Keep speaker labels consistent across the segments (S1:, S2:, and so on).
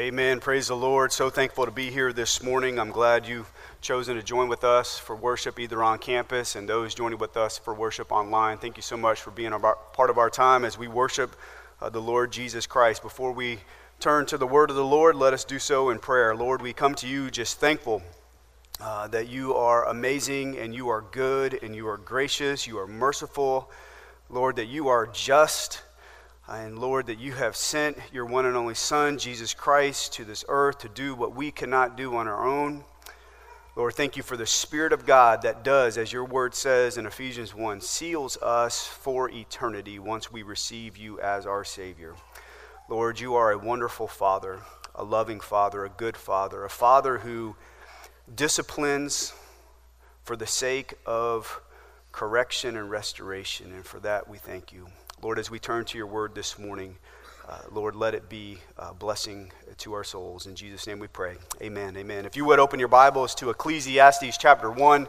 S1: amen. Praise the Lord. So thankful to be here this morning. I'm glad you've chosen to join with us for worship either on campus and those joining with us for worship online. Thank you so much for being a part of our time as we worship uh, the Lord Jesus Christ. Before we turn to the word of the Lord, let us do so in prayer. Lord, we come to you just thankful uh, that you are amazing and you are good and you are gracious, you are merciful. Lord, that you are just. And Lord, that you have sent your one and only Son, Jesus Christ, to this earth to do what we cannot do on our own. Lord, thank you for the Spirit of God that does, as your word says in Ephesians 1, seals us for eternity once we receive you as our Savior. Lord, you are a wonderful Father, a loving Father, a good Father, a Father who disciplines for the sake of correction and restoration. And for that, we thank you. Lord, as we turn to your word this morning, uh, Lord, let it be a blessing to our souls. In Jesus' name we pray. Amen. Amen. If you would open your Bibles to Ecclesiastes chapter 1.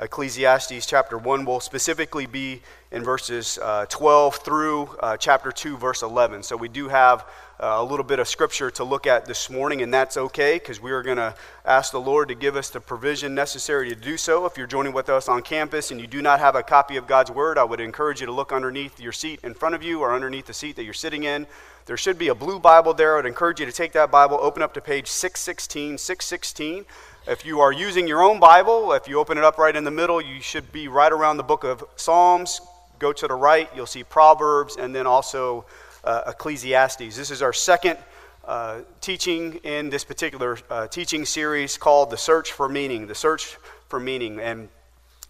S1: Ecclesiastes chapter 1 will specifically be in verses uh, 12 through uh, chapter 2, verse 11. So we do have uh, a little bit of scripture to look at this morning, and that's okay because we are going to ask the Lord to give us the provision necessary to do so. If you're joining with us on campus and you do not have a copy of God's Word, I would encourage you to look underneath your seat in front of you or underneath the seat that you're sitting in. There should be a blue Bible there. I would encourage you to take that Bible, open up to page 616. 616. If you are using your own Bible, if you open it up right in the middle, you should be right around the book of Psalms. Go to the right, you'll see Proverbs, and then also uh, Ecclesiastes. This is our second uh, teaching in this particular uh, teaching series called The Search for Meaning. The Search for Meaning. And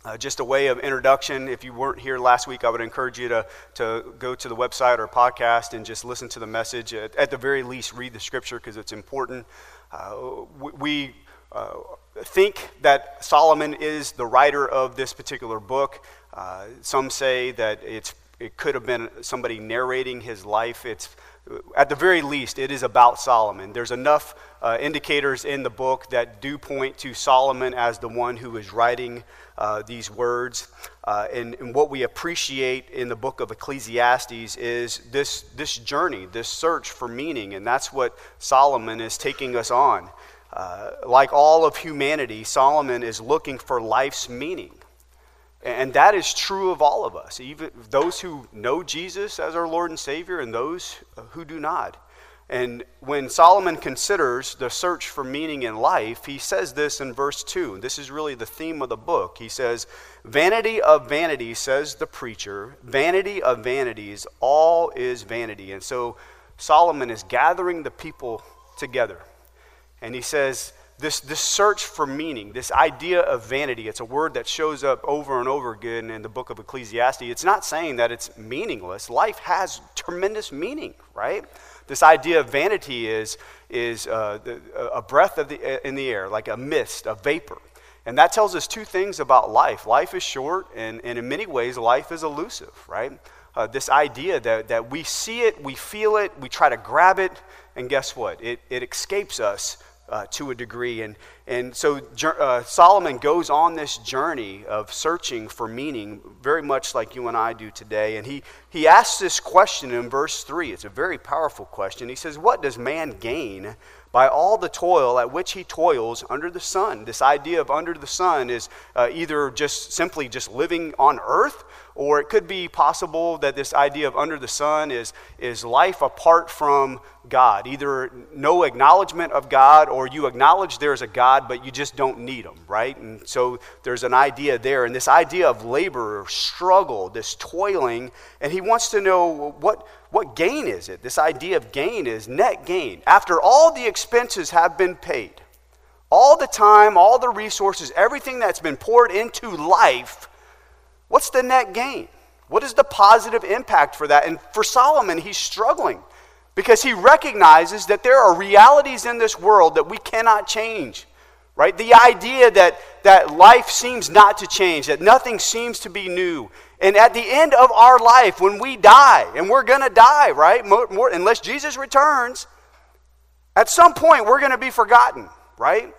S1: uh, just a way of introduction, if you weren't here last week, I would encourage you to, to go to the website or podcast and just listen to the message. At, at the very least, read the scripture because it's important. Uh, we uh, think that Solomon is the writer of this particular book. Uh, some say that it's, it could have been somebody narrating his life. It's, at the very least, it is about Solomon. There's enough uh, indicators in the book that do point to Solomon as the one who is writing uh, these words. Uh, and, and, what we appreciate in the book of Ecclesiastes is this, this journey, this search for meaning. And that's what Solomon is taking us on. Uh, like all of humanity, Solomon is looking for life's meaning. And that is true of all of us, even those who know Jesus as our Lord and Savior and those who do not. And when Solomon considers the search for meaning in life, he says this in verse 2. This is really the theme of the book. He says, Vanity of vanities, says the preacher, vanity of vanities, all is vanity. And so Solomon is gathering the people together and he says, this, this search for meaning, this idea of vanity, it's a word that shows up over and over again in the book of Ecclesiastes. It's not saying that it's meaningless. Life has tremendous meaning, right? This idea of vanity is, is uh, a breath of the, uh, in the air, like a mist, a vapor. And that tells us two things about life. Life is short, and, and in many ways, life is elusive, right? Uh, this idea that, that we see it, we feel it, we try to grab it, and guess what? It, it escapes us uh, to a degree. And, and so uh, Solomon goes on this journey of searching for meaning, very much like you and I do today. And he, he asks this question in verse 3. It's a very powerful question. He says, What does man gain by all the toil at which he toils under the sun? This idea of under the sun is uh, either just simply just living on earth or it could be possible that this idea of under the sun is, is life apart from God. Either no acknowledgement of God or you acknowledge there's a God, but you just don't need him, right? And so there's an idea there. And this idea of labor or struggle, this toiling, and he wants to know what, what gain is it? This idea of gain is net gain. After all the expenses have been paid, all the time, all the resources, everything that's been poured into life What's the net gain? What is the positive impact for that? And for Solomon, he's struggling because he recognizes that there are realities in this world that we cannot change. Right? The idea that, that life seems not to change, that nothing seems to be new. And at the end of our life, when we die, and we're going to die, right? More, more, unless Jesus returns, at some point we're going to be forgotten, right?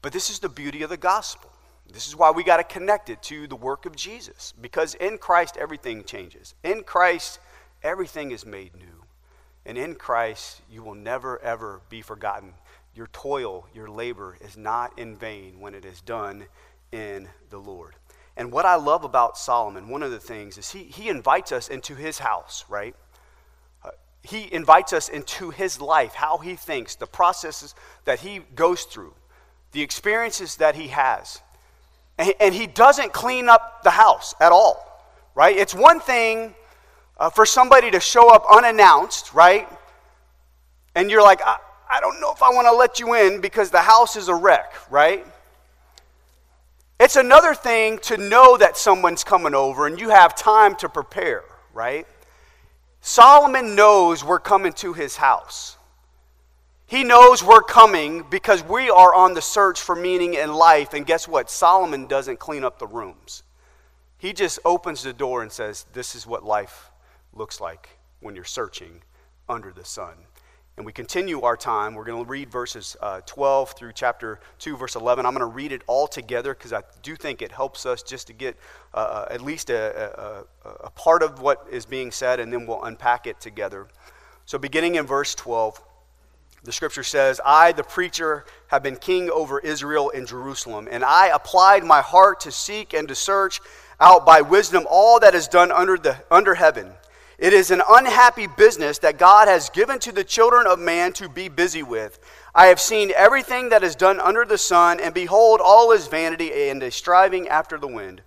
S1: But this is the beauty of the gospel. This is why we got to connect it to the work of Jesus. Because in Christ, everything changes. In Christ, everything is made new. And in Christ, you will never, ever be forgotten. Your toil, your labor is not in vain when it is done in the Lord. And what I love about Solomon, one of the things, is he, he invites us into his house, right? Uh, he invites us into his life, how he thinks, the processes that he goes through, the experiences that he has. And, and he doesn't clean up the house at all, right? It's one thing uh, for somebody to show up unannounced, right? And you're like, I, I don't know if I want to let you in because the house is a wreck, right? It's another thing to know that someone's coming over and you have time to prepare, right? Solomon knows we're coming to his house. He knows we're coming because we are on the search for meaning in life. And guess what? Solomon doesn't clean up the rooms. He just opens the door and says, This is what life looks like when you're searching under the sun. And we continue our time. We're going to read verses uh, 12 through chapter 2, verse 11. I'm going to read it all together because I do think it helps us just to get uh, uh, at least a, a, a part of what is being said, and then we'll unpack it together. So, beginning in verse 12, the scripture says, I, the preacher, have been king over Israel in Jerusalem, and I applied my heart to seek and to search out by wisdom all that is done under, the, under heaven. It is an unhappy business that God has given to the children of man to be busy with. I have seen everything that is done under the sun, and behold, all is vanity and a striving after the wind.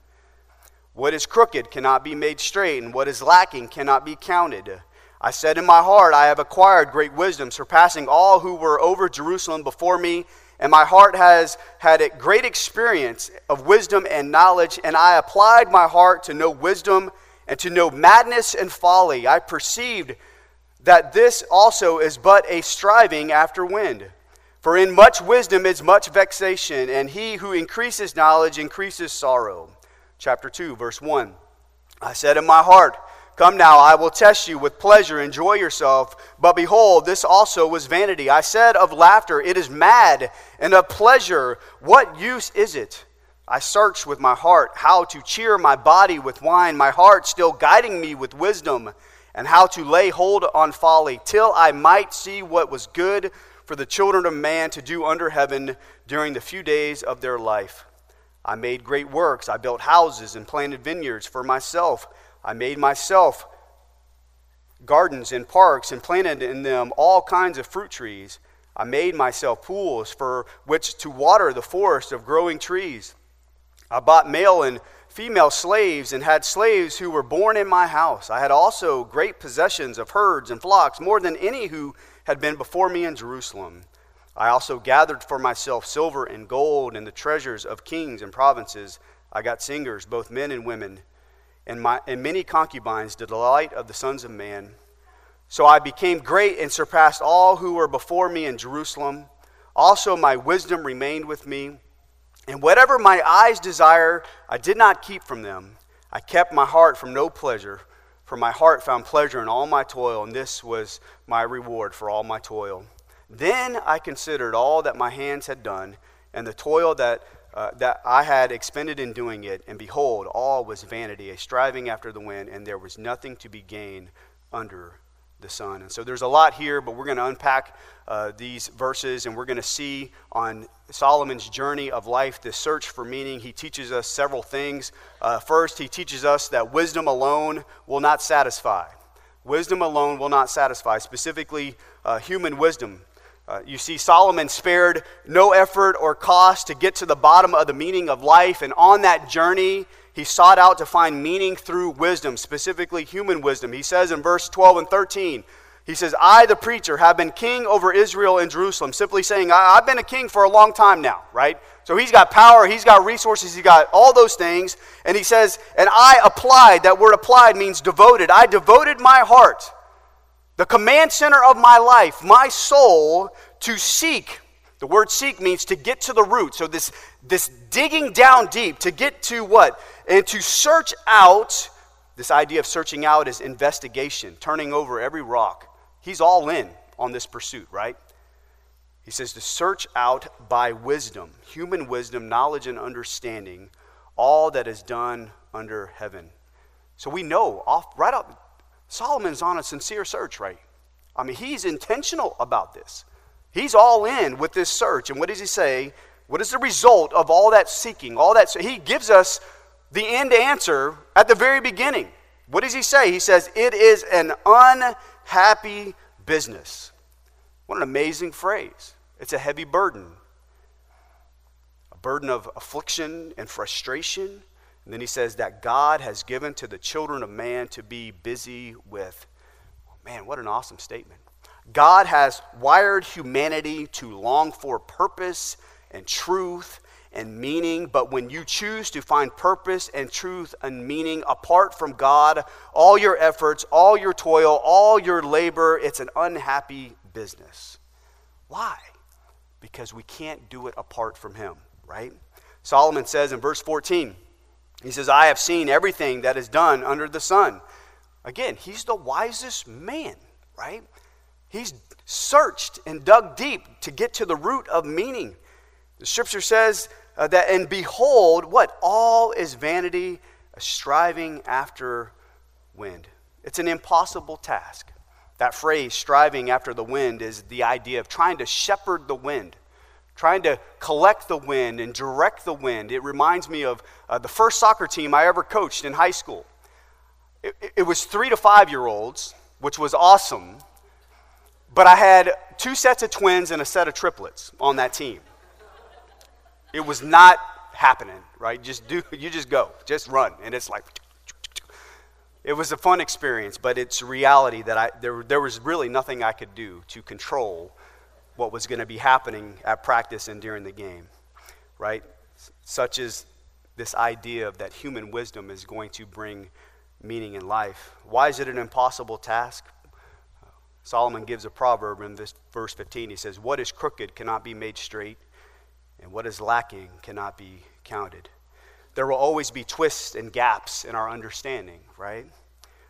S1: What is crooked cannot be made straight, and what is lacking cannot be counted. I said in my heart, I have acquired great wisdom, surpassing all who were over Jerusalem before me, and my heart has had a great experience of wisdom and knowledge, and I applied my heart to know wisdom and to know madness and folly. I perceived that this also is but a striving after wind. For in much wisdom is much vexation, and he who increases knowledge increases sorrow. Chapter 2, verse 1. I said in my heart, Come now, I will test you with pleasure, enjoy yourself. But behold, this also was vanity. I said of laughter, It is mad, and of pleasure, What use is it? I searched with my heart how to cheer my body with wine, my heart still guiding me with wisdom, and how to lay hold on folly, till I might see what was good for the children of man to do under heaven during the few days of their life. I made great works. I built houses and planted vineyards for myself. I made myself gardens and parks and planted in them all kinds of fruit trees. I made myself pools for which to water the forest of growing trees. I bought male and female slaves and had slaves who were born in my house. I had also great possessions of herds and flocks, more than any who had been before me in Jerusalem. I also gathered for myself silver and gold and the treasures of kings and provinces. I got singers, both men and women, and, my, and many concubines, the delight of the sons of man. So I became great and surpassed all who were before me in Jerusalem. Also, my wisdom remained with me and whatever my eyes desire, I did not keep from them. I kept my heart from no pleasure, for my heart found pleasure in all my toil, and this was my reward for all my toil. Then I considered all that my hands had done, and the toil that, uh, that I had expended in doing it, and behold, all was vanity, a striving after the wind, and there was nothing to be gained under the sun. And so there's a lot here, but we're going to unpack uh, these verses and we're going to see on Solomon's journey of life the search for meaning. He teaches us several things. Uh, first, he teaches us that wisdom alone will not satisfy. Wisdom alone will not satisfy, specifically uh, human wisdom. Uh, you see, Solomon spared no effort or cost to get to the bottom of the meaning of life, and on that journey, he sought out to find meaning through wisdom, specifically human wisdom. He says in verse 12 and 13, he says, I, the preacher, have been king over Israel and Jerusalem. Simply saying, I, have been a king for a long time now, right? So he's got power, he's got resources, he's got all those things. And he says, and I applied, that word applied means devoted. I devoted my heart, the command center of my life, my soul, to seek the word seek means to get to the root. So this, this digging down deep to get to what? And to search out, this idea of searching out is investigation, turning over every rock. He's all in on this pursuit, right? He says to search out by wisdom, human wisdom, knowledge, and understanding, all that is done under heaven. So we know off right up, Solomon's on a sincere search, right? I mean, he's intentional about this. He's all in with this search. And what does he say? What is the result of all that seeking? All that he gives us the end answer at the very beginning. What does he say? He says, It is an unhappy business. What an amazing phrase. It's a heavy burden. A burden of affliction and frustration. And then he says that God has given to the children of man to be busy with. Man, what an awesome statement. God has wired humanity to long for purpose and truth and meaning, but when you choose to find purpose and truth and meaning apart from God, all your efforts, all your toil, all your labor, it's an unhappy business. Why? Because we can't do it apart from Him, right? Solomon says in verse 14, he says, I have seen everything that is done under the sun. Again, he's the wisest man, right? He's searched and dug deep to get to the root of meaning. The scripture says uh, that, and behold, what? All is vanity, striving after wind. It's an impossible task. That phrase, striving after the wind, is the idea of trying to shepherd the wind, trying to collect the wind and direct the wind. It reminds me of uh, the first soccer team I ever coached in high school. It, it was three to five year olds, which was awesome, but I had two sets of twins and a set of triplets on that team. It was not happening, right? Just do, you just go, just run. And it's like, it was a fun experience, but it's reality that I, there, there was really nothing I could do to control what was going to be happening at practice and during the game, right? Such as this idea of that human wisdom is going to bring meaning in life. Why is it an impossible task? Solomon gives a proverb in this verse 15. He says, What is crooked cannot be made straight, and what is lacking cannot be counted. There will always be twists and gaps in our understanding, right?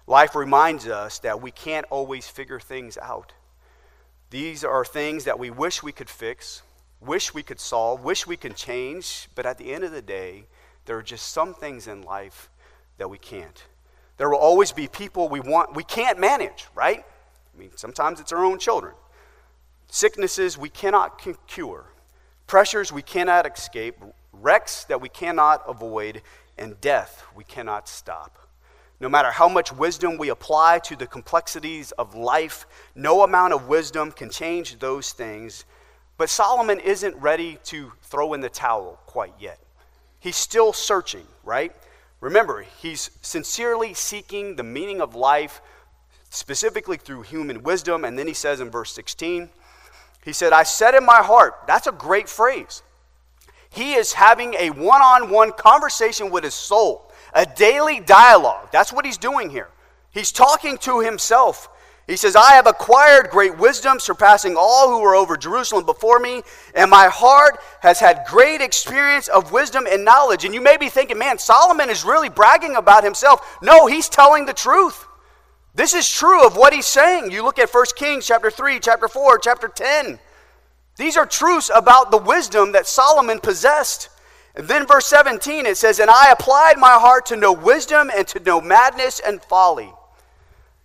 S1: Life reminds us that we can't always figure things out. These are things that we wish we could fix, wish we could solve, wish we could change, but at the end of the day, there are just some things in life that we can't. There will always be people we want we can't manage, right? I mean, sometimes it's our own children. Sicknesses we cannot cure pressures we cannot escape, wrecks that we cannot avoid, and death we cannot stop. No matter how much wisdom we apply to the complexities of life, no amount of wisdom can change those things. But Solomon isn't ready to throw in the towel quite yet. He's still searching, right? Remember, he's sincerely seeking the meaning of life, specifically through human wisdom. And then he says in verse 16, he said, I said in my heart, that's a great phrase. He is having a one on one conversation with his soul, a daily dialogue. That's what he's doing here. He's talking to himself. He says, I have acquired great wisdom, surpassing all who were over Jerusalem before me, and my heart has had great experience of wisdom and knowledge. And you may be thinking, man, Solomon is really bragging about himself. No, he's telling the truth. This is true of what he's saying. You look at 1 Kings chapter 3, chapter 4, chapter 10. These are truths about the wisdom that Solomon possessed. And then verse 17 it says, And I applied my heart to know wisdom and to know madness and folly.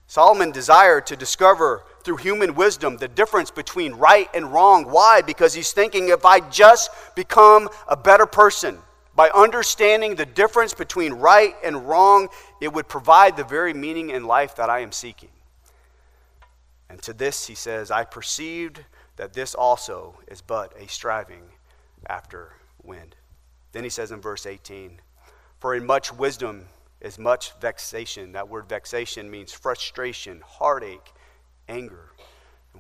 S1: Solomon desired to discover through human wisdom the difference between right and wrong. Why? Because he's thinking if I just become a better person, by understanding the difference between right and wrong, it would provide the very meaning in life that I am seeking. And to this, he says, I perceived that this also is but a striving after wind. Then he says in verse 18, For in much wisdom is much vexation. That word vexation means frustration, heartache, anger.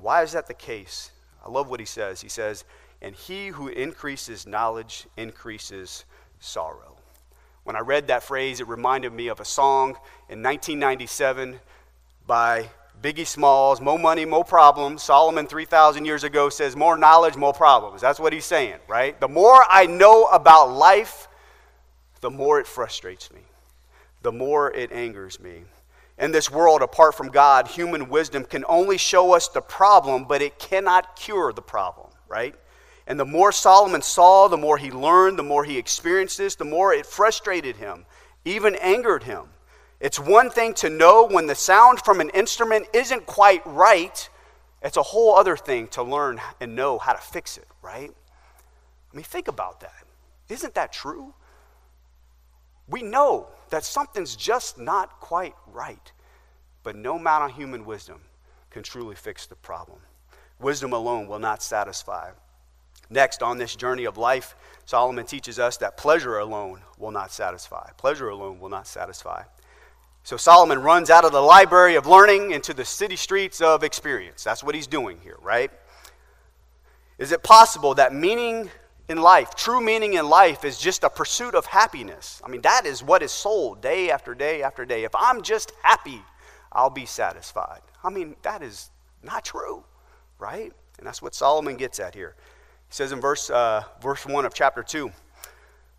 S1: Why is that the case? I love what he says. He says, And he who increases knowledge increases sorrow. When I read that phrase, it reminded me of a song in 1997 by Biggie Smalls, More Money, More Problems. Solomon 3,000 years ago says, More knowledge, more problems. That's what he's saying, right? The more I know about life, the more it frustrates me, the more it angers me. In this world, apart from God, human wisdom can only show us the problem, but it cannot cure the problem, right? And the more Solomon saw, the more he learned, the more he experienced this, the more it frustrated him, even angered him. It's one thing to know when the sound from an instrument isn't quite right, It's a whole other thing to learn and know how to fix it, right? I mean, think about that. Isn't that true? We know that something's just not quite right, but no amount of human wisdom can truly fix the problem. Wisdom alone will not satisfy. Next, on this journey of life, Solomon teaches us that pleasure alone will not satisfy. Pleasure alone will not satisfy. So Solomon runs out of the library of learning into the city streets of experience. That's what he's doing here, right? Is it possible that meaning in life, true meaning in life, is just a pursuit of happiness? I mean, that is what is sold day after day after day. If I'm just happy, I'll be satisfied. I mean, that is not true, right? And that's what Solomon gets at here. He says in verse, uh, verse 1 of chapter 2,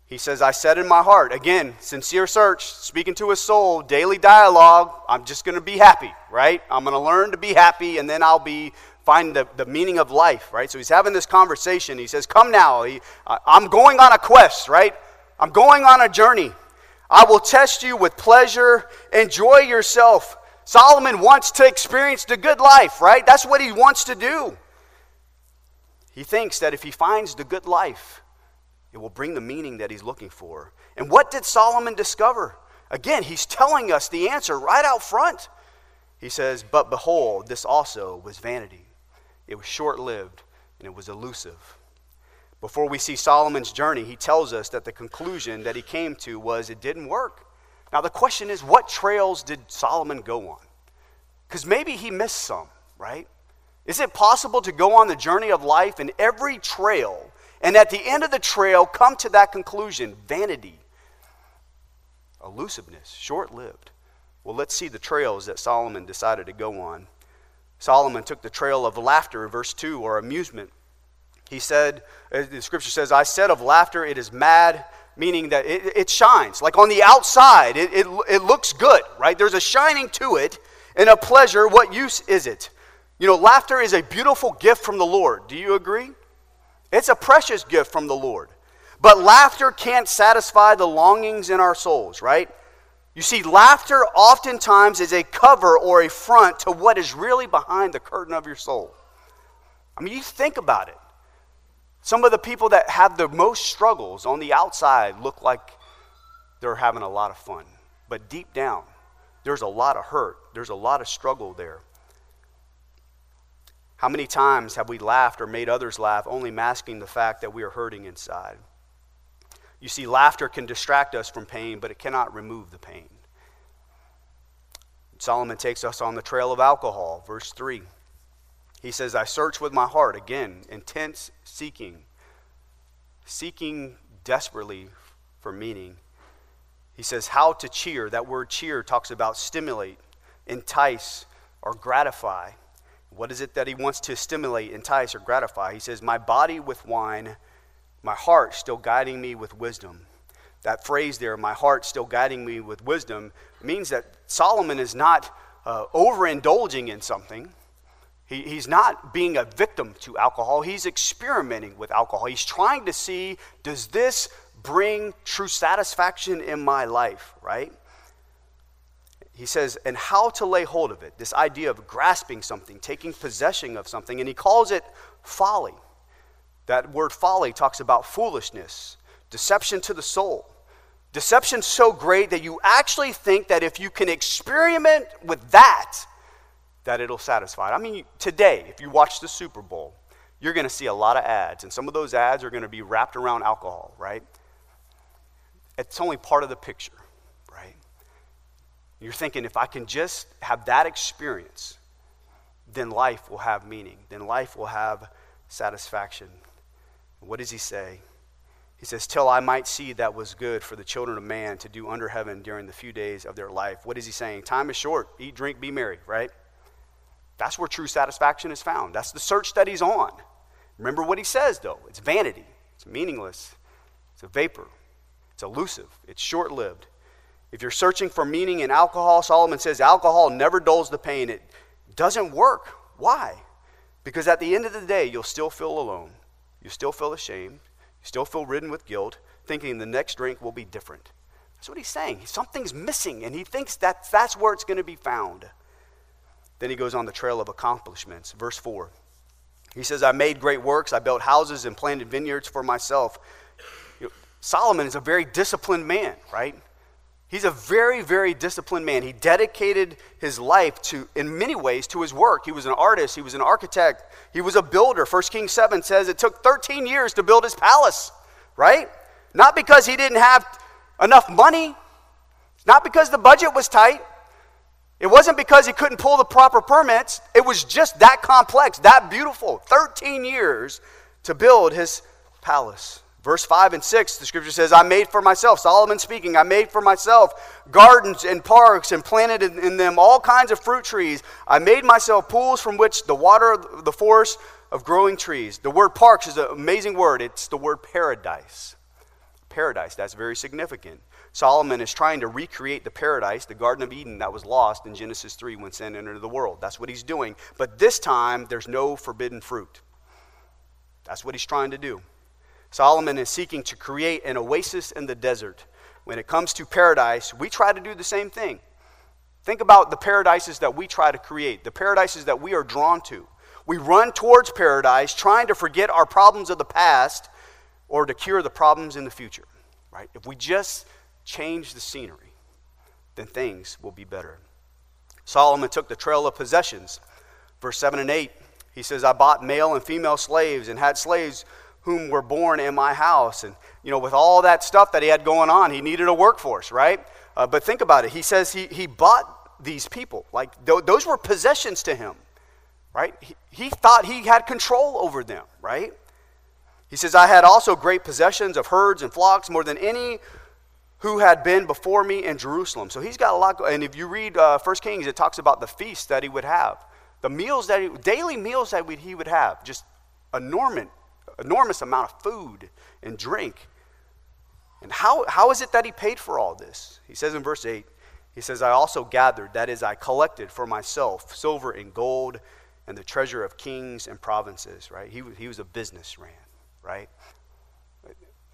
S1: he says, I said in my heart, again, sincere search, speaking to his soul, daily dialogue, I'm just going to be happy, right? I'm going to learn to be happy, and then I'll be find the, the meaning of life, right? So he's having this conversation. He says, Come now. He, I'm going on a quest, right? I'm going on a journey. I will test you with pleasure. Enjoy yourself. Solomon wants to experience the good life, right? That's what he wants to do. He thinks that if he finds the good life, it will bring the meaning that he's looking for. And what did Solomon discover? Again, he's telling us the answer right out front. He says, But behold, this also was vanity. It was short lived and it was elusive. Before we see Solomon's journey, he tells us that the conclusion that he came to was it didn't work. Now, the question is, what trails did Solomon go on? Because maybe he missed some, right? Is it possible to go on the journey of life in every trail and at the end of the trail come to that conclusion vanity, elusiveness, short lived. Well, let's see the trails that Solomon decided to go on. Solomon took the trail of laughter, verse 2, or amusement. He said, uh, the scripture says, I said of laughter, it is mad, meaning that it, it shines. Like on the outside, it, it, it looks good, right? There's a shining to it and a pleasure. What use is it? You know, laughter is a beautiful gift from the Lord. Do you agree? It's a precious gift from the Lord. But laughter can't satisfy the longings in our souls, right? You see, laughter oftentimes is a cover or a front to what is really behind the curtain of your soul. I mean, you think about it. Some of the people that have the most struggles on the outside look like they're having a lot of fun. But deep down, there's a lot of hurt, there's a lot of struggle there. How many times have we laughed or made others laugh, only masking the fact that we are hurting inside? You see, laughter can distract us from pain, but it cannot remove the pain. Solomon takes us on the trail of alcohol, verse 3. He says, I search with my heart, again, intense seeking, seeking desperately for meaning. He says, How to cheer. That word cheer talks about stimulate, entice, or gratify. What is it that he wants to stimulate, entice, or gratify? He says, My body with wine, my heart still guiding me with wisdom. That phrase there, my heart still guiding me with wisdom, means that Solomon is not uh, overindulging in something. He, he's not being a victim to alcohol. He's experimenting with alcohol. He's trying to see does this bring true satisfaction in my life, right? He says, and how to lay hold of it. This idea of grasping something, taking possession of something, and he calls it folly. That word folly talks about foolishness, deception to the soul. Deception so great that you actually think that if you can experiment with that, that it'll satisfy. I mean, today, if you watch the Super Bowl, you're going to see a lot of ads, and some of those ads are going to be wrapped around alcohol, right? It's only part of the picture. You're thinking, if I can just have that experience, then life will have meaning. Then life will have satisfaction. What does he say? He says, Till I might see that was good for the children of man to do under heaven during the few days of their life. What is he saying? Time is short. Eat, drink, be merry, right? That's where true satisfaction is found. That's the search that he's on. Remember what he says, though it's vanity, it's meaningless, it's a vapor, it's elusive, it's short lived. If you're searching for meaning in alcohol, Solomon says alcohol never dulls the pain. It doesn't work. Why? Because at the end of the day, you'll still feel alone. You still feel ashamed. You still feel ridden with guilt, thinking the next drink will be different. That's what he's saying. Something's missing, and he thinks that that's where it's going to be found. Then he goes on the trail of accomplishments. Verse 4. He says, I made great works, I built houses and planted vineyards for myself. You know, Solomon is a very disciplined man, right? He's a very, very disciplined man. He dedicated his life to, in many ways, to his work. He was an artist, he was an architect, he was a builder. 1 Kings 7 says it took 13 years to build his palace, right? Not because he didn't have enough money, not because the budget was tight. It wasn't because he couldn't pull the proper permits. It was just that complex, that beautiful. 13 years to build his palace. Verse 5 and 6, the scripture says, I made for myself, Solomon speaking, I made for myself gardens and parks and planted in, in, them all kinds of fruit trees. I made myself pools from which the water, the forest of growing trees. The word parks is an amazing word. It's the word paradise. Paradise, that's very significant. Solomon is trying to recreate the paradise, the Garden of Eden that was lost in Genesis 3 when sin entered the world. That's what he's doing. But this time, there's no forbidden fruit. That's what he's trying to do. Solomon is seeking to create an oasis in the desert. When it comes to paradise, we try to do the same thing. Think about the paradises that we try to create, the paradises that we are drawn to. We run towards paradise trying to forget our problems of the past or to cure the problems in the future, right? If we just change the scenery, then things will be better. Solomon took the trail of possessions. Verse 7 and 8, he says, I bought male and female slaves and had slaves whom were born in my house. And, you know, with all that stuff that he had going on, he needed a workforce, right? Uh, but think about it. He says he, he bought these people. Like, th- those were possessions to him, right? He, he thought he had control over them, right? He says, I had also great possessions of herds and flocks, more than any who had been before me in Jerusalem. So he's got a lot. And if you read uh, 1 Kings, it talks about the feasts that he would have, the meals that he, daily meals that he would have, just enormous, enormous amount of food and drink. And how, how is it that he paid for all this? He says in verse 8, he says, I also gathered, that is, I collected for myself silver and gold and the treasure of kings and provinces, right? He, he was a businessman, right?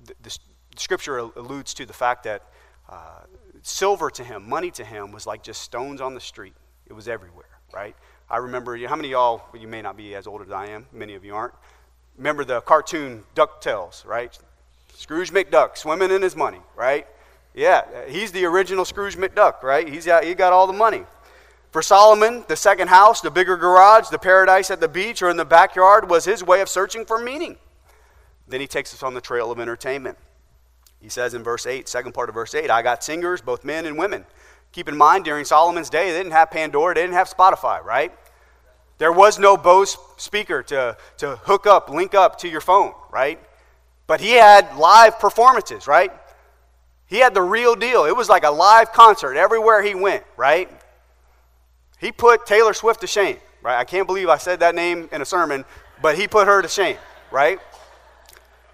S1: The, the, scripture alludes to the fact that uh, silver to him, money to him, was like just stones on the street. It was everywhere, right? I remember, how many of y'all, you may not be as old as I am, many of you aren't, Remember the cartoon DuckTales, right? Scrooge McDuck swimming in his money, right? Yeah, he's the original Scrooge McDuck, right? He's got, he got all the money. For Solomon, the second house, the bigger garage, the paradise at the beach or in the backyard was his way of searching for meaning. Then he takes us on the trail of entertainment. He says in verse 8, second part of verse 8, I got singers, both men and women. Keep in mind, during Solomon's day, they didn't have Pandora, they didn't have Spotify, right? There was no Bose speaker to, to hook up, link up to your phone, right? But he had live performances, right? He had the real deal. It was like a live concert everywhere he went, right? He put Taylor Swift to shame, right? I can't believe I said that name in a sermon, but he put her to shame, right?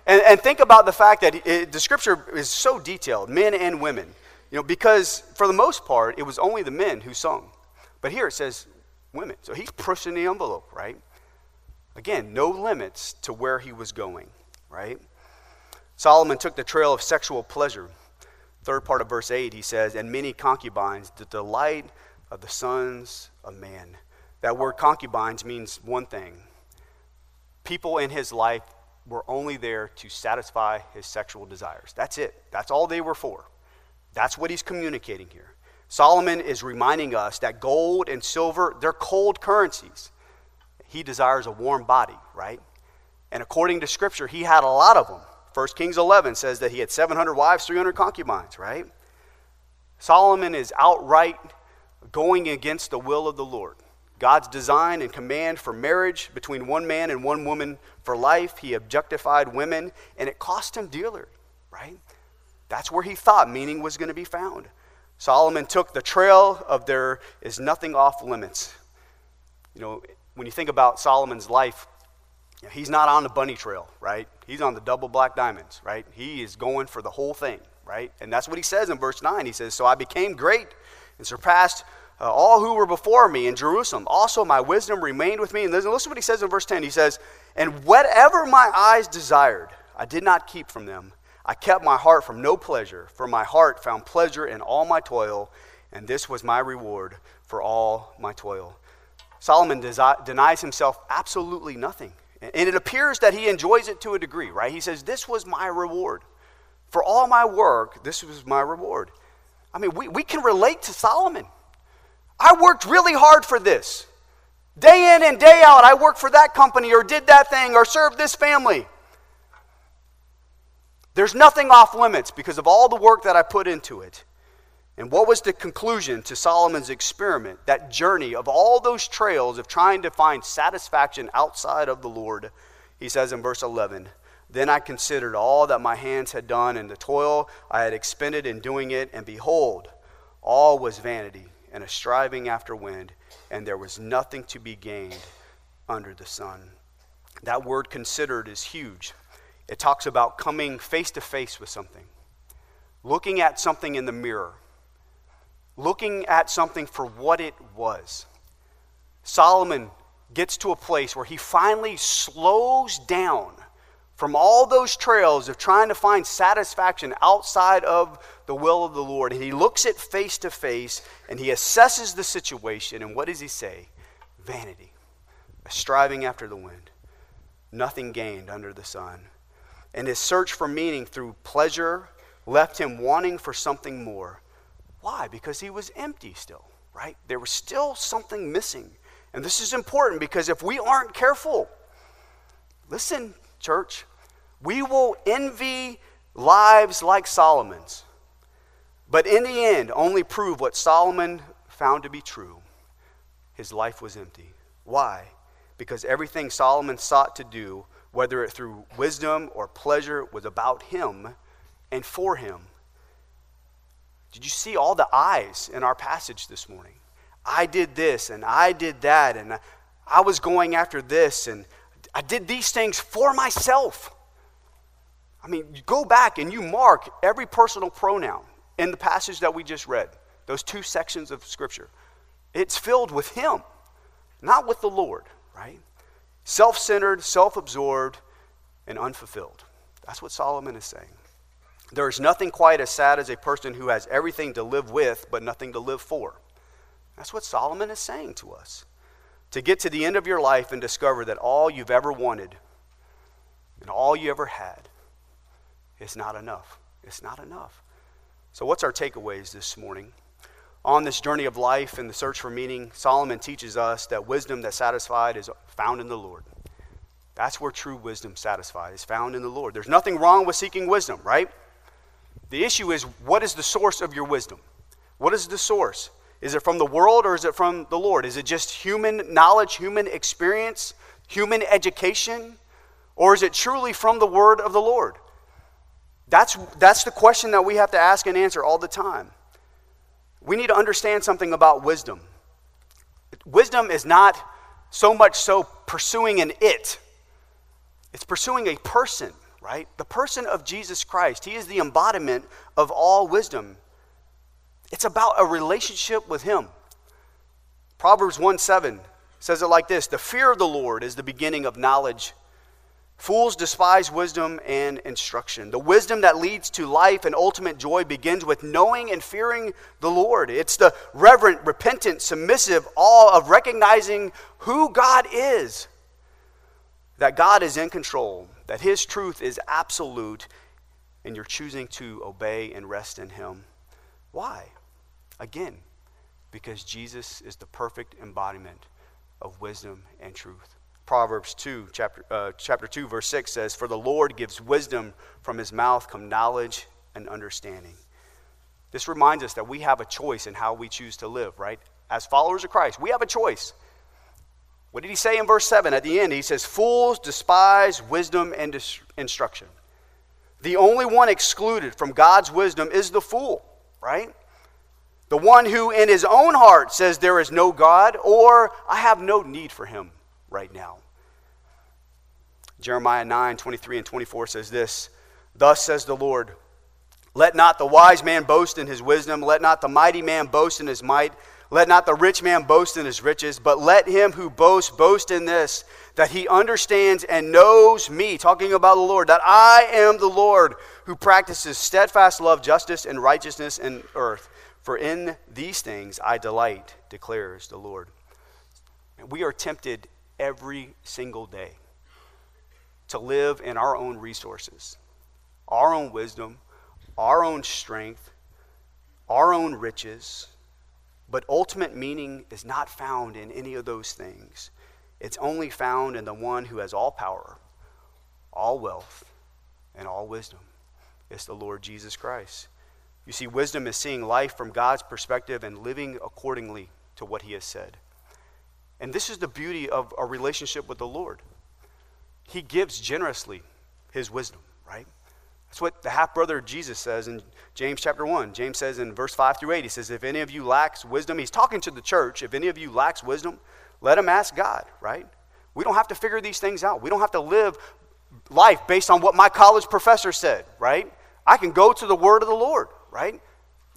S1: And, and think about the fact that it, the scripture is so detailed, men and women, you know, because for the most part, it was only the men who sung. But here it says women. So he's pushing the envelope, right? Again, no limits to where he was going, right? Solomon took the trail of sexual pleasure. Third part of verse 8, he says, And many concubines, the delight of the sons of man. That word concubines means one thing people in his life were only there to satisfy his sexual desires. That's it. That's all they were for. That's what he's communicating here. Solomon is reminding us that gold and silver, they're cold currencies. He desires a warm body, right? And according to Scripture, he had a lot of them. 1 Kings 11 says that he had 700 wives, 300 concubines, right? Solomon is outright going against the will of the Lord. God's design and command for marriage between one man and one woman for life, he objectified women, and it cost him dearly, right? That's where he thought meaning was going to be found. Solomon took the trail of there is nothing off limits. You know, when you think about Solomon's life, he's not on the bunny trail, right? He's on the double black diamonds, right? He is going for the whole thing, right? And that's what he says in verse 9. He says, So I became great and surpassed uh, all who were before me in Jerusalem. Also, my wisdom remained with me. And listen, listen what he says in verse 10. He says, And whatever my eyes desired, I did not keep from them. I kept my heart from no pleasure, for my heart found pleasure in all my toil, and this was my reward for all my toil. Solomon desi- denies himself absolutely nothing. And it appears that he enjoys it to a degree, right? He says, This was my reward. For all my work, this was my reward. I mean, we, we can relate to Solomon. I worked really hard for this. Day in and day out, I worked for that company or did that thing or served this family. There's nothing off limits because of all the work that I put into it. And what was the conclusion to Solomon's experiment, that journey of all those trails of trying to find satisfaction outside of the Lord? He says in verse 11 Then I considered all that my hands had done and the toil I had expended in doing it, and behold, all was vanity and a striving after wind, and there was nothing to be gained under the sun. That word considered is huge. It talks about coming face to face with something, looking at something in the mirror, looking at something for what it was. Solomon gets to a place where he finally slows down from all those trails of trying to find satisfaction outside of the will of the Lord. And he looks it face to face and he assesses the situation. And what does he say? Vanity, a striving after the wind, nothing gained under the sun. And his search for meaning through pleasure left him wanting for something more. Why? Because he was empty still, right? There was still something missing. And this is important because if we aren't careful, listen, church, we will envy lives like Solomon's, but in the end, only prove what Solomon found to be true. His life was empty. Why? Because everything Solomon sought to do, whether it through wisdom or pleasure, was about him and for him. Did you see all the eyes in our passage this morning? I did this and I did that and I was going after this and I did these things for myself. I mean, you go back and you mark every personal pronoun in the passage that we just read, those two sections of Scripture. It's filled with Him, not with the Lord, right? Self centered, self absorbed, and unfulfilled. That's what Solomon is saying. There is nothing quite as sad as a person who has everything to live with but nothing to live for. That's what Solomon is saying to us. To get to the end of your life and discover that all you've ever wanted and all you ever had is not enough. It's not enough. So, what's our takeaways this morning? On this journey of life and the search for meaning, Solomon teaches us that wisdom that's satisfied is found in the Lord. That's where true wisdom satisfied is found in the Lord. There's nothing wrong with seeking wisdom, right? The issue is what is the source of your wisdom? What is the source? Is it from the world or is it from the Lord? Is it just human knowledge, human experience, human education? Or is it truly from the word of the Lord? That's, that's the question that we have to ask and answer all the time. We need to understand something about wisdom. Wisdom is not so much so pursuing an it, it's pursuing a person, right? The person of Jesus Christ. He is the embodiment of all wisdom. It's about a relationship with Him. Proverbs 1 7 says it like this The fear of the Lord is the beginning of knowledge. Fools despise wisdom and instruction. The wisdom that leads to life and ultimate joy begins with knowing and fearing the Lord. It's the reverent, repentant, submissive awe of recognizing who God is, that God is in control, that His truth is absolute, and you're choosing to obey and rest in Him. Why? Again, because Jesus is the perfect embodiment of wisdom and truth. Proverbs 2, chapter, uh, chapter 2, verse 6 says, For the Lord gives wisdom, from his mouth come knowledge and understanding. This reminds us that we have a choice in how we choose to live, right? As followers of Christ, we have a choice. What did he say in verse 7 at the end? He says, Fools despise wisdom and dis- instruction. The only one excluded from God's wisdom is the fool, right? The one who in his own heart says there is no God or I have no need for him right now. Jeremiah 9 23 and 24 says this Thus says the Lord, Let not the wise man boast in his wisdom, let not the mighty man boast in his might, let not the rich man boast in his riches, but let him who boasts boast in this, that he understands and knows me, talking about the Lord, that I am the Lord who practices steadfast love, justice, and righteousness in earth. For in these things I delight, declares the Lord. We are tempted every single day to live in our own resources, our own wisdom, our own strength, our own riches. But ultimate meaning is not found in any of those things. It's only found in the one who has all power, all wealth, and all wisdom. It's the Lord Jesus Christ. You see, wisdom is seeing life from God's perspective and living accordingly to what He has said. And this is the beauty of a relationship with the Lord. He gives generously His wisdom, right? That's what the half brother Jesus says in James chapter 1. James says in verse 5 through 8, he says, If any of you lacks wisdom, he's talking to the church. If any of you lacks wisdom, let him ask God, right? We don't have to figure these things out. We don't have to live life based on what my college professor said, right? I can go to the word of the Lord, right?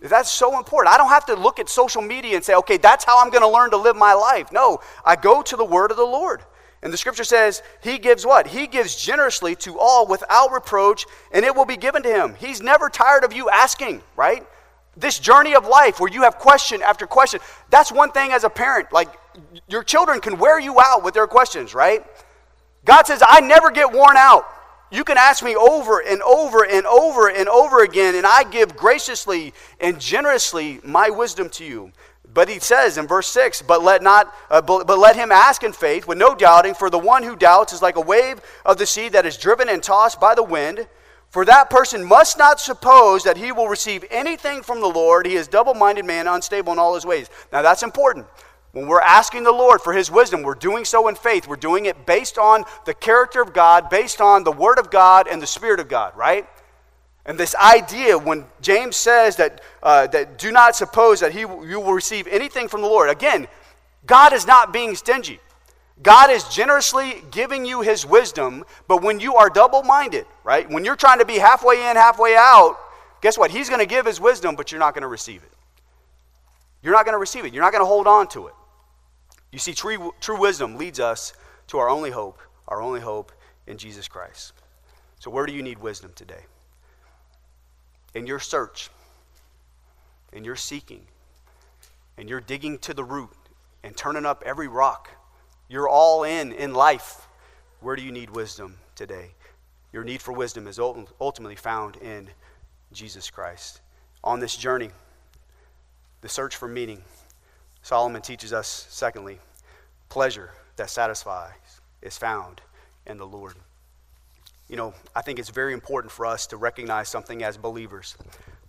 S1: That's so important. I don't have to look at social media and say, okay, that's how I'm going to learn to live my life. No, I go to the word of the Lord. And the scripture says, He gives what? He gives generously to all without reproach, and it will be given to him. He's never tired of you asking, right? This journey of life where you have question after question. That's one thing as a parent. Like, your children can wear you out with their questions, right? God says, I never get worn out. You can ask me over and over and over and over again, and I give graciously and generously my wisdom to you. But he says in verse 6, but let, not, uh, but, but let him ask in faith with no doubting, for the one who doubts is like a wave of the sea that is driven and tossed by the wind. For that person must not suppose that he will receive anything from the Lord. He is double minded man, unstable in all his ways. Now that's important. When we're asking the Lord for His wisdom, we're doing so in faith. We're doing it based on the character of God, based on the Word of God and the Spirit of God, right? And this idea, when James says that, uh, that do not suppose that he, you will receive anything from the Lord, again, God is not being stingy. God is generously giving you His wisdom, but when you are double minded, right? When you're trying to be halfway in, halfway out, guess what? He's going to give His wisdom, but you're not going to receive it. You're not going to receive it. You're not going to hold on to it. You see, true, true wisdom leads us to our only hope, our only hope in Jesus Christ. So, where do you need wisdom today? In your search, in your seeking, and you're digging to the root and turning up every rock. You're all in in life. Where do you need wisdom today? Your need for wisdom is ultimately found in Jesus Christ. On this journey, the search for meaning, Solomon teaches us, secondly, pleasure that satisfies is found in the Lord. You know, I think it's very important for us to recognize something as believers.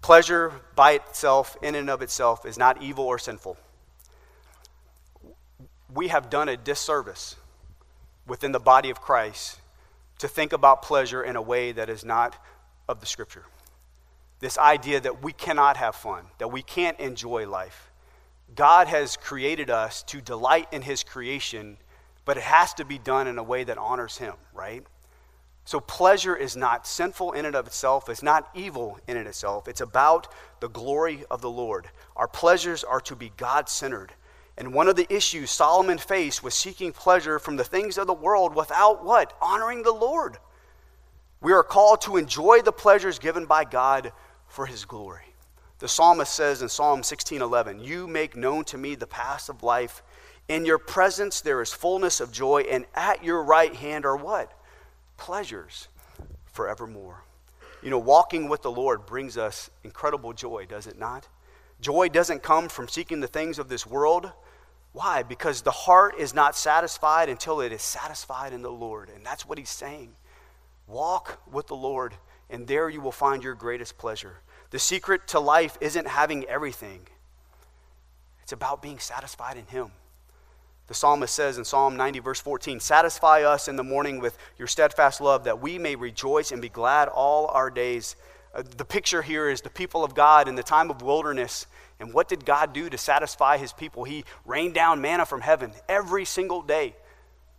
S1: Pleasure by itself, in and of itself, is not evil or sinful. We have done a disservice within the body of Christ to think about pleasure in a way that is not of the Scripture. This idea that we cannot have fun, that we can't enjoy life. God has created us to delight in His creation, but it has to be done in a way that honors Him, right? So, pleasure is not sinful in and of itself, it's not evil in and itself. It's about the glory of the Lord. Our pleasures are to be God centered. And one of the issues Solomon faced was seeking pleasure from the things of the world without what? Honoring the Lord. We are called to enjoy the pleasures given by God for his glory. The psalmist says in Psalm 16:11, "You make known to me the paths of life. In your presence there is fullness of joy, and at your right hand are what? Pleasures forevermore." You know, walking with the Lord brings us incredible joy, does it not? Joy doesn't come from seeking the things of this world. Why? Because the heart is not satisfied until it is satisfied in the Lord. And that's what he's saying. Walk with the Lord, and there you will find your greatest pleasure. The secret to life isn't having everything, it's about being satisfied in Him. The psalmist says in Psalm 90, verse 14, Satisfy us in the morning with your steadfast love, that we may rejoice and be glad all our days. Uh, the picture here is the people of God in the time of wilderness. And what did God do to satisfy his people? He rained down manna from heaven every single day.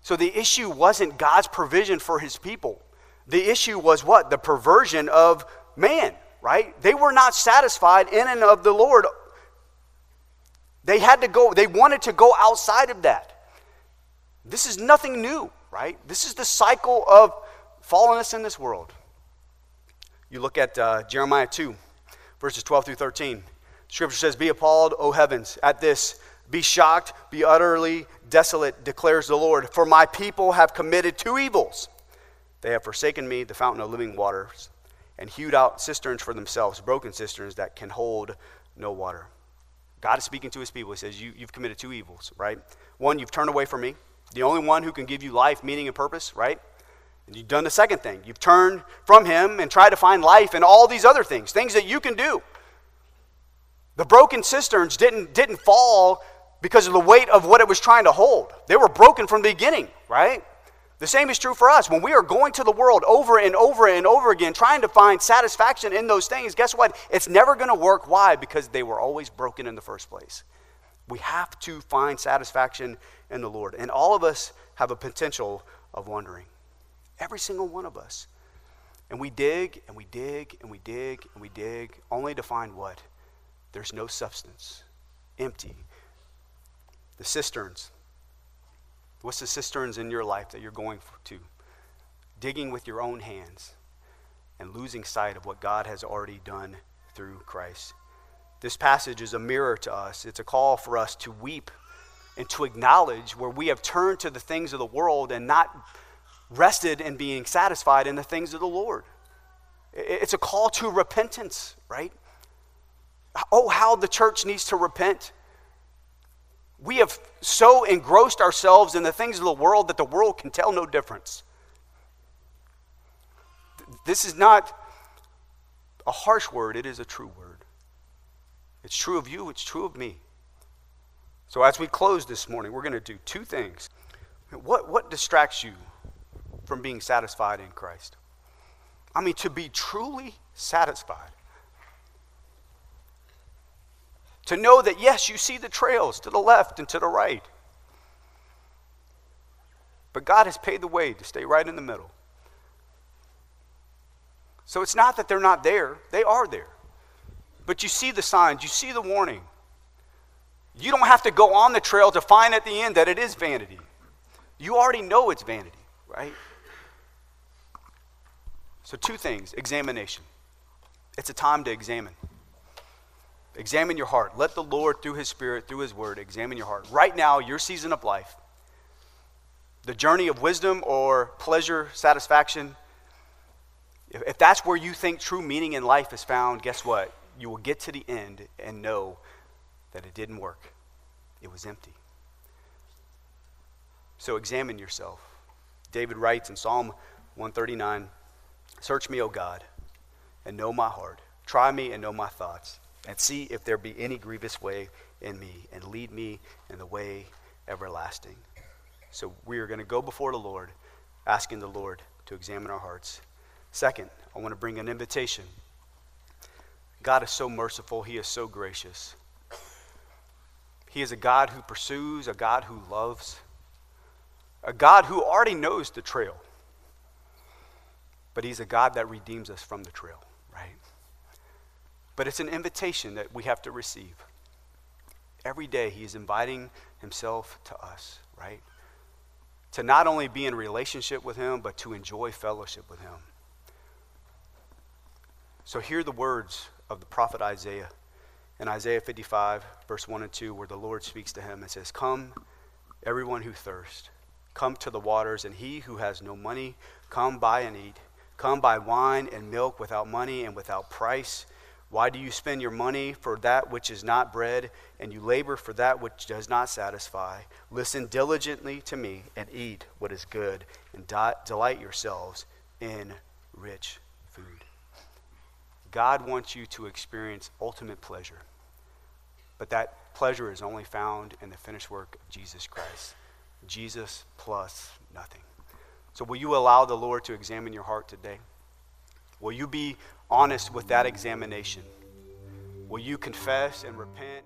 S1: So the issue wasn't God's provision for his people. The issue was what? The perversion of man right? They were not satisfied in and of the Lord. They had to go, they wanted to go outside of that. This is nothing new, right? This is the cycle of fallenness in this world. You look at uh, Jeremiah 2, verses 12 through 13. Scripture says, Be appalled, O heavens, at this Be shocked, be utterly desolate, declares the Lord. For my people have committed two evils. They have forsaken me, the fountain of living waters, and hewed out cisterns for themselves, broken cisterns that can hold no water. God is speaking to his people. He says, you, You've committed two evils, right? One, you've turned away from me, the only one who can give you life, meaning, and purpose, right? And you've done the second thing. You've turned from him and tried to find life in all these other things, things that you can do. The broken cisterns didn't, didn't fall because of the weight of what it was trying to hold. They were broken from the beginning, right? The same is true for us. When we are going to the world over and over and over again, trying to find satisfaction in those things, guess what? It's never going to work. Why? Because they were always broken in the first place. We have to find satisfaction in the Lord. And all of us have a potential of wandering. Every single one of us. And we dig and we dig and we dig and we dig only to find what? There's no substance, empty. The cisterns. What's the cisterns in your life that you're going to? Digging with your own hands and losing sight of what God has already done through Christ. This passage is a mirror to us. It's a call for us to weep and to acknowledge where we have turned to the things of the world and not rested in being satisfied in the things of the Lord. It's a call to repentance, right? Oh, how the church needs to repent. We have so engrossed ourselves in the things of the world that the world can tell no difference. This is not a harsh word, it is a true word. It's true of you, it's true of me. So, as we close this morning, we're going to do two things. What, what distracts you from being satisfied in Christ? I mean, to be truly satisfied. To know that, yes, you see the trails to the left and to the right. But God has paid the way to stay right in the middle. So it's not that they're not there, they are there. But you see the signs, you see the warning. You don't have to go on the trail to find at the end that it is vanity. You already know it's vanity, right? So, two things examination. It's a time to examine. Examine your heart. Let the Lord, through His Spirit, through His Word, examine your heart. Right now, your season of life, the journey of wisdom or pleasure, satisfaction, if, that's where you think true meaning in life is found, guess what? You will get to the end and know that it didn't work, it was empty. So examine yourself. David writes in Psalm 139 Search me, O God, and know my heart. Try me and know my thoughts and see if there be any grievous way in me, and lead me in the way everlasting. So we are going to go before the Lord, asking the Lord to examine our hearts. Second, I want to bring an invitation. God is so merciful, He is so gracious. He is a God who pursues, a God who loves, a God who already knows the trail. But He's a God that redeems us from the trail? But it's an invitation that we have to receive. Every day, He is inviting Himself to us, right? To not only be in relationship with Him, but to enjoy fellowship with Him. So, hear the words of the prophet Isaiah in Isaiah 55, verse 1 and 2, where the Lord speaks to him and says, Come, everyone who thirsts, come to the waters, and he who has no money, come buy and eat. Come buy wine and milk without money and without price why do you spend your money for that which is not bread, and you labor for that which does not satisfy? Listen diligently to me and eat what is good, and delight yourselves in rich food. God wants you to experience ultimate pleasure, but that pleasure is only found in the finished work of Jesus Christ. Jesus plus nothing. So, will you allow the Lord to examine your heart today? Will you be honest with that examination? Will you confess and repent?